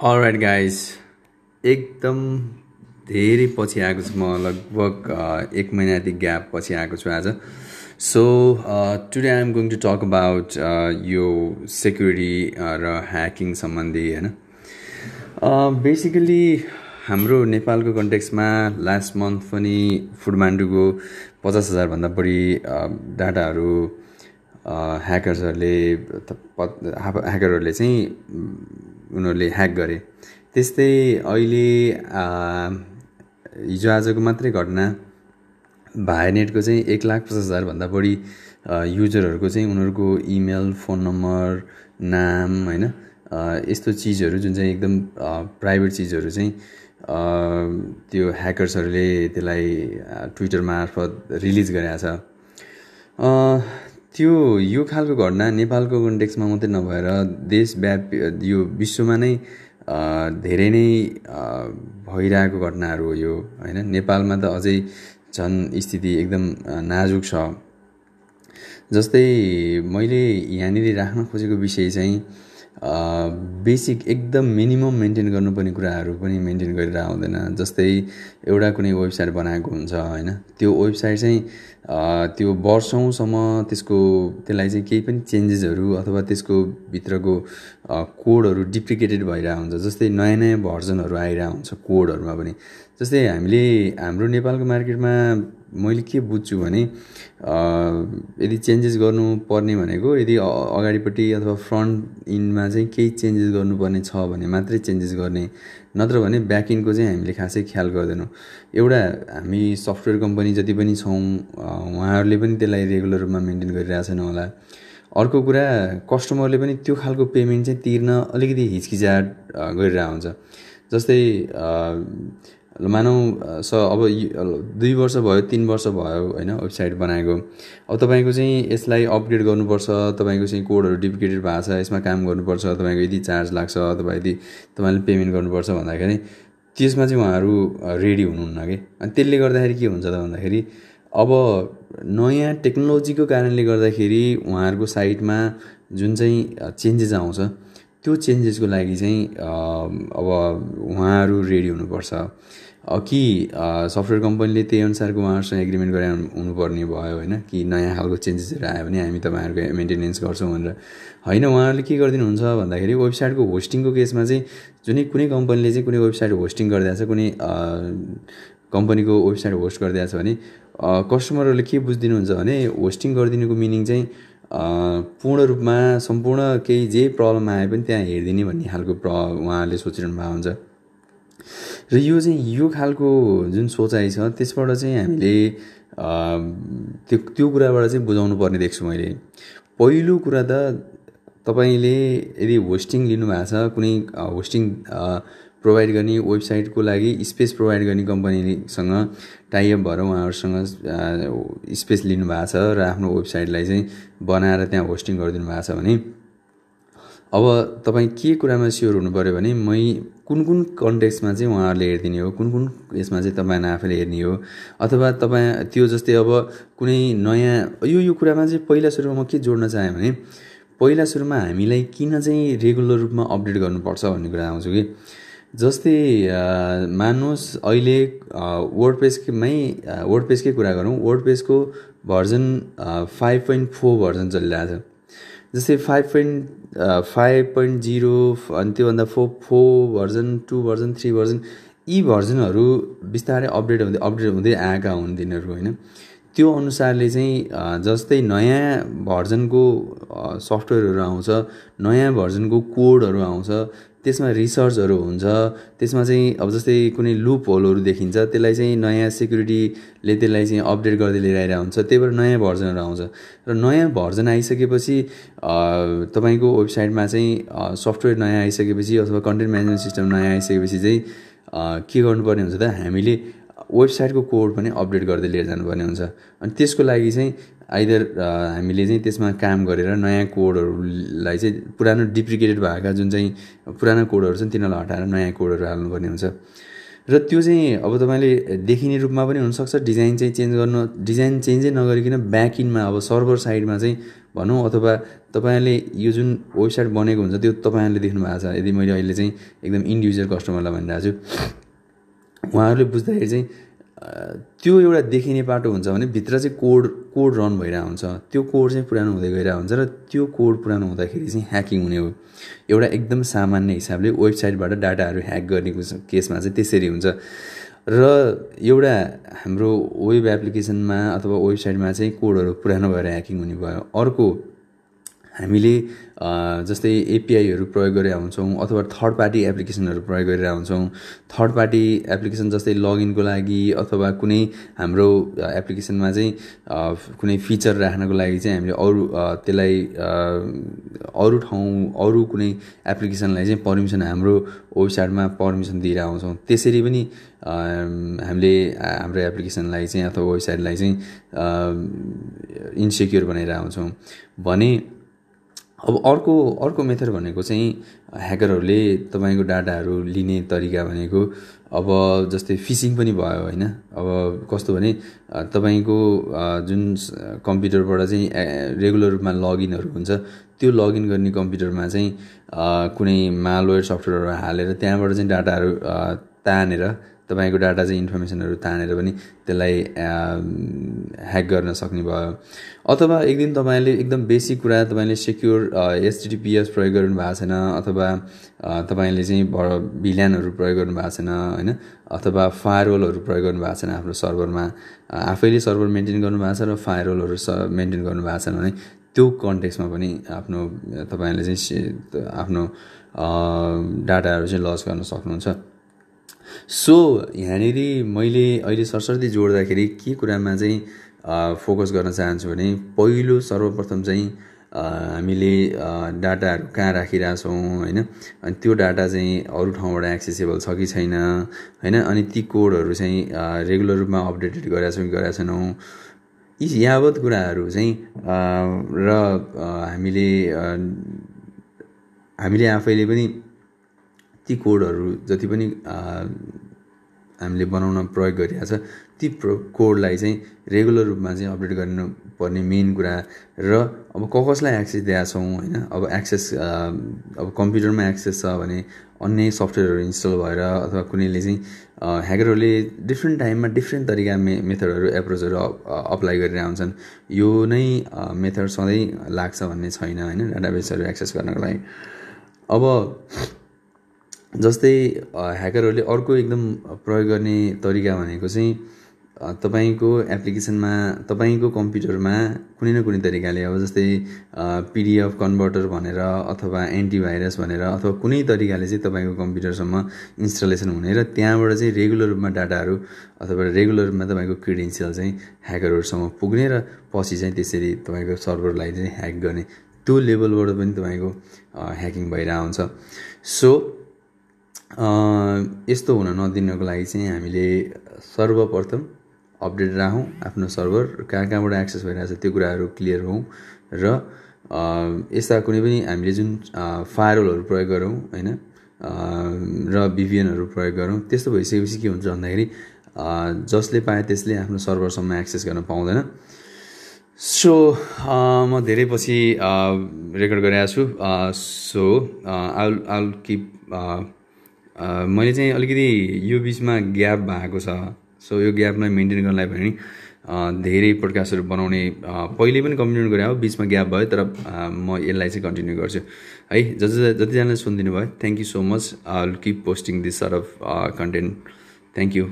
All right guys एकदम धेरै पछि आएको छु म लगभग एक महिना जति ग्याप पछि आएको छु आज। So today I am going to talk about यो सेक्युरिटी र ह्याकिङ सम्बन्धी होइन? बेसिकली हाम्रो नेपालको कन्टेक्समा लास्ट मन्थ पनि फुडमान्डुको पचास हजारभन्दा बढी डाटाहरू ह्याकर्सहरूले ह्याकरहरूले चाहिँ उनीहरूले ह्याक गरे। त्यस्तै अहिले हिजो आजको मात्रै घटना भाइनेटको चाहिँ एक लाख पचास हजारभन्दा बढी युजरहरूको चाहिँ उनीहरूको इमेल फोन नम्बर नाम होइन यस्तो चिजहरू जुन चाहिँ एकदम प्राइभेट चिजहरू चाहिँ त्यो ह्याकर्सहरूले त्यसलाई ट्विटर मार्फत रिलिज गरेको छ। त्यो यो खालको घटना नेपालको कन्टेक्समा मात्रै नभएर देशव्यापी यो विश्वमा नै धेरै नै भइरहेको घटनाहरू हो यो होइन? नेपालमा त अझै झन् स्थिति एकदम नाजुक छ। जस्तै मैले यहाँनिर राख्न खोजेको विषय चाहिँ बेसिक एकदम मिनिमम मेन्टेन गर्नुपर्ने कुराहरू पनि मेन्टेन गरेर आउँदैन जस्तै एउटा कुनै वेबसाइट बनाएको हुन्छ होइन? त्यो वेबसाइट चाहिँ त्यो वर्षौँसम्म त्यसको त्यसलाई चाहिँ केही पनि चेन्जेसहरू अथवा त्यसको भित्रको कोडहरू डिप्लिकेटेड भइरहेको हुन्छ। जस्तै नयाँ नयाँ भर्जनहरू आइरहेको हुन्छ कोडहरूमा पनि। जस्तै हामीले हाम्रो नेपालको मार्केटमा मैले के बुझ्छु भने यदि चेन्जेस गर्नुपर्ने भनेको यदि अगाडिपट्टि अथवा फ्रन्ट इन्डमा चाहिँ केही चेन्जेस गर्नुपर्ने छ भने मात्रै चेन्जेस गर्ने नत्र भने ब्याक इन्डको चाहिँ हामीले खासै ख्याल गर्दैनौँ। एउटा हामी सफ्टवेयर कम्पनी जति पनि छौँ उहाँहरूले पनि त्यसलाई रेगुलर रूपमा मेन्टेन गरिरहेछन् होला। अर्को कुरा कस्टमरले पनि त्यो खालको पेमेन्ट चाहिँ तिर्न अलिकति हिचकिचाट गरिरहेको हुन्छ। जस्तै मानौँ स अब दुई वर्ष भयो तिन वर्ष भयो होइन वेबसाइट बनाएको। अब तपाईँको चाहिँ यसलाई अपग्रेड गर्नुपर्छ तपाईँको चाहिँ कोडहरू डुप्लिकेटेड भएको छ यसमा काम गर्नुपर्छ तपाईँको यदि चार्ज लाग्छ अथवा यदि तपाईँले पेमेन्ट गर्नुपर्छ भन्दाखेरि त्यसमा चाहिँ उहाँहरू रेडी हुनुहुन्न कि? अनि त्यसले गर्दाखेरि के हुन्छ त भन्दाखेरि अब नयाँ टेक्नोलोजीको कारणले गर्दाखेरि उहाँहरूको साइटमा जुन चाहिँ चेन्जेस आउँछ त्यो चेन्जेसको लागि चाहिँ अब उहाँहरू रेडी हुनुपर्छ। कि सफ्टवेयर कम्पनीले त्यही अनुसारको उहाँहरूसँग एग्रिमेन्ट गरे हुनुपर्ने भयो होइन? कि नयाँ खालको चेन्जेसहरू आयो भने हामी तपाईँहरूको मेन्टेनेन्स गर्छौँ भनेर। होइन उहाँहरूले के गरिदिनुहुन्छ भन्दाखेरि वेबसाइटको होस्टिङको केसमा चाहिँ जुनै कुनै कम्पनीले चाहिँ कुनै वेबसाइट होस्टिङ गरिदिएको छ कुनै कम्पनीको वेबसाइट होस्ट गरिदिएको छ भने कस्टमरहरूले के बुझिदिनुहुन्छ भने होस्टिङ गरिदिनुको मिनिङ चाहिँ पूर्ण रूपमा सम्पूर्ण केही जे प्रब्लम आए पनि त्यहाँ हेरिदिने भन्ने खालको प्र उहाँहरूले सोचिरहनु भएको हुन्छ। र यो चाहिँ यो खालको जुन सोचाइ छ त्यसबाट चाहिँ हामीले त्यो त्यो कुराबाट चाहिँ बुझाउनु पर्ने देख्छु मैले। पहिलो कुरा त तपाईँले यदि होस्टिङ लिनुभएको छ कुनै होस्टिङ प्रोभाइड गर्ने वेबसाइटको लागि स्पेस प्रोभाइड गर्ने कम्पनीसँग टाइअप भएर उहाँहरूसँग स्पेस लिनुभएको छ र आफ्नो वेबसाइटलाई चाहिँ बनाएर त्यहाँ होस्टिङ गरिदिनु भएको छ भने। अब तपाईँ के कुरामा स्योर हुनु पऱ्यो भने मै कुन कुन कन्टेक्समा चाहिँ उहाँहरूले हेरिदिने हो कुन कुन यसमा चाहिँ तपाईँले आफैले हेर्ने हो अथवा तपाईँ त्यो जस्तै अब कुनै नयाँ यो यो कुरामा चाहिँ पहिला सुरुमा म के जोड्न चाहेँ भने पहिला सुरुमा हामीलाई किन चाहिँ रेगुलर रूपमा अपडेट गर्नुपर्छ भन्ने कुरा आउँछु कि? जस्तै मान्नुहोस् अहिले वर्ड पेजमै वर्ड पेजकै कुरा गरौँ वर्ड पेजको version five point four version चलिरहेको छ। जस्तै five point five point zero अनि त्योभन्दा four four version two version three version यी भर्जनहरू बिस्तारै अपडेट हुँदै अपडेट हुँदै आएका हुन् तिनीहरू होइन? त्यो अनुसारले चाहिँ जस्तै नयाँ भर्जनको सफ्टवेयरहरू आउँछ नयाँ भर्जनको कोडहरू आउँछ त्यसमा रिसर्चहरू हुन्छ। त्यसमा चाहिँ अब जस्तै कुनै लुप होलहरू देखिन्छ त्यसलाई चाहिँ नयाँ सेक्युरिटीले त्यसलाई चाहिँ अपडेट गर्दै लिएर आइरहेको हुन्छ। त्यही भएर नयाँ भर्जनहरू आउँछ। र नयाँ भर्जन आइसकेपछि तपाईँको वेबसाइटमा चाहिँ सफ्टवेयर नयाँ आइसकेपछि अथवा कन्टेन्ट म्यानेजमेन्ट सिस्टम नयाँ आइसकेपछि चाहिँ के गर्नुपर्ने हुन्छ त? हामीले वेबसाइटको कोड पनि अपडेट गर्दै लिएर जानुपर्ने हुन्छ। अनि त्यसको लागि चाहिँ आइदर हामीले चाहिँ त्यसमा काम गरेर नयाँ कोडहरूलाई चाहिँ पुरानो डिप्रिकेटेड भएका जुन चाहिँ पुरानो कोडहरू छन् तिनीहरूलाई हटाएर नयाँ कोडहरू हाल्नुपर्ने हुन्छ। र त्यो चाहिँ अब तपाईँले देखिने रूपमा पनि हुनसक्छ। डिजाइन चाहिँ चेन्ज गर्नु डिजाइन चेन्जै नगरिकन ब्याक इनमा अब सर्भर साइडमा चाहिँ भनौँ अथवा तपाईँले यो जुन वेबसाइट बनेको हुन्छ त्यो तपाईँहरूले देख्नु भएको छ। यदि मैले अहिले चाहिँ एकदम इन्डिभिजुअल कस्टमरलाई भनिरहेको छु। उहाँहरूले बुझ्दाखेरि चाहिँ त्यो एउटा देखिने बाटो हुन्छ भने भित्र चाहिँ कोड कोड रन भइरहेको हुन्छ त्यो कोड चाहिँ पुरानो हुँदै गइरहेको हुन्छ र त्यो कोड पुरानो हुँदाखेरि चाहिँ ह्याकिङ हुने हो। एउटा एकदम सामान्य हिसाबले वेबसाइटबाट डाटाहरू ह्याक गर्नेको केसमा चाहिँ त्यसरी हुन्छ। र एउटा हाम्रो वेब एप्लिकेसनमा अथवा वेबसाइटमा चाहिँ कोडहरू पुरानो भएर ह्याकिङ हुने भयो। अर्को हामीले जस्तै एपिआईहरू प्रयोग गरेर हुन्छौँ अथवा थर्ड पार्टी एप्लिकेसनहरू प्रयोग गरेर हुन्छौँ थर्ड पार्टी एप्लिकेसन जस्तै लगइनको लागि अथवा कुनै हाम्रो एप्लिकेसनमा चाहिँ कुनै फिचर राख्नको लागि चाहिँ हामीले अरू त्यसलाई अरू ठाउँ अरू कुनै एप्लिकेसनलाई चाहिँ पर्मिसन हाम्रो वेबसाइटमा पर्मिसन दिएर आउँछौँ। त्यसरी पनि हामीले हाम्रो एप्लिकेसनलाई चाहिँ अथवा वेबसाइटलाई चाहिँ इन्सेक्योर बनाएर आउँछौँ। भने अब अर्को अर्को मेथड भनेको चाहिँ ह्याकरहरूले तपाईँको डाटाहरू लिने तरिका भनेको अब जस्तै फिसिङ पनि भयो होइन। अब कस्तो भने तपाईँको जुन कम्प्युटरबाट चाहिँ रेगुलर रूपमा लगइनहरू हुन्छ त्यो लगइन गर्ने कम्प्युटरमा चाहिँ कुनै मालवेयर सफ्टवेयरहरू हालेर त्यहाँबाट चाहिँ डाटाहरू तानेर तपाईँको डाटा चाहिँ इन्फर्मेसनहरू तानेर पनि त्यसलाई ह्याक गर्न सक्ने भयो। अथवा एक दिन तपाईँले एकदम बेसिक कुरा तपाईँले सेक्योर एसटिडिपिएस प्रयोग गर्नु भएको छैन अथवा तपाईँले चाहिँ भिल्यानहरू प्रयोग गर्नु भएको छैन होइन? अथवा फायरवलहरू प्रयोग गर्नु भएको छैन आफ्नो सर्भरमा। आफैले सर्भर मेन्टेन गर्नु भएको छ र फायरवलहरू स मेन्टेन गर्नु भएको छैन भने त्यो कन्टेक्समा पनि आफ्नो तपाईँले चाहिँ आफ्नो डाटाहरू चाहिँ लस गर्न सक्नुहुन्छ। सो यहाँनिर मैले अहिले सरस्वती जोड्दाखेरि के कुरामा चाहिँ फोकस गर्न चाहन्छु भने पहिलो सर्वप्रथम चाहिँ हामीले डाटाहरू कहाँ राखिरहेछौँ होइन? अनि त्यो डाटा चाहिँ अरू ठाउँबाट एक्सेसेबल छ कि छैन होइन? अनि ती कोडहरू चाहिँ रेगुलर रूपमा अपडेटेड गरेका छौँ कि गरेका छैनौँ? यी यावत कुराहरू चाहिँ र हामीले हामीले आफैले पनि ती कोडहरू जति पनि हामीले बनाउन प्रयोग गरिरहेको छ ती कोडलाई चाहिँ रेगुलर रूपमा चाहिँ अपडेट गर्नुपर्ने मेन कुरा र अब क कसलाई एक्सेस छौँ होइन? अब एक्सेस अब कम्प्युटरमा एक्सेस छ भने अन्य सफ्टवेयरहरू इन्स्टल भएर अथवा कुनैले चाहिँ ह्याकरहरूले डिफ्रेन्ट टाइममा डिफ्रेन्ट तरिका मे मेथडहरू एप्रोचहरू अप्लाई गरेर आउँछन् यो नै मेथड सधैँ लाग्छ भन्ने छैन होइन? डाटाबेसहरू एक्सेस गर्नको लागि। अब जस्तै ह्याकरहरूले अर्को एकदम प्रयोग गर्ने तरिका भनेको चाहिँ तपाईँको एप्लिकेसनमा तपाईँको कम्प्युटरमा कुनै न कुनै तरिकाले अब जस्तै पिडिएफ कन्भर्टर भनेर अथवा एन्टिभाइरस भनेर अथवा कुनै तरिकाले चाहिँ तपाईँको कम्प्युटरसम्म इन्स्टलेसन हुने र त्यहाँबाट चाहिँ रेगुलर रूपमा डाटाहरू अथवा रेगुलर रूपमा तपाईँको क्रिडेन्सियल चाहिँ ह्याकरहरूसम्म पुग्ने र पछि चाहिँ त्यसरी तपाईँको सर्भरलाई चाहिँ ह्याक गर्ने त्यो लेभलबाट पनि तपाईँको ह्याकिङ भइरहेको हुन्छ सो यस्तो हुन नदिनको लागि चाहिँ हामीले सर्वप्रथम अपडेट राखौँ आफ्नो सर्भर कहाँ कहाँबाट एक्सेस भइरहेको छ त्यो कुराहरू क्लियर हौँ र यस्ता कुनै पनि हामीले जुन फायरवलहरू प्रयोग गरौँ होइन र बिभिएनहरू प्रयोग गरौँ त्यस्तो भइसकेपछि के हुन्छ भन्दाखेरि जसले पाए त्यसले आफ्नो सर्भरसम्म एक्सेस गर्न पाउँदैन। सो म धेरै पछि रेकर्ड गरिरहेको छु। सो आल आल किप मैले चाहिँ अलिकति यो बिचमा ग्याप भएको छ। सो यो ग्यापलाई मेन्टेन गर्नलाई भने धेरै पोडकास्टहरू बनाउने पहिले पनि कन्टिन्यू गरे हो बिचमा ग्याप भयो तर म यसलाई चाहिँ कन्टिन्यू गर्छु। है जति जतिजनाले सुनिदिनु भयो thank you so much I will keep posting this sort of content thank you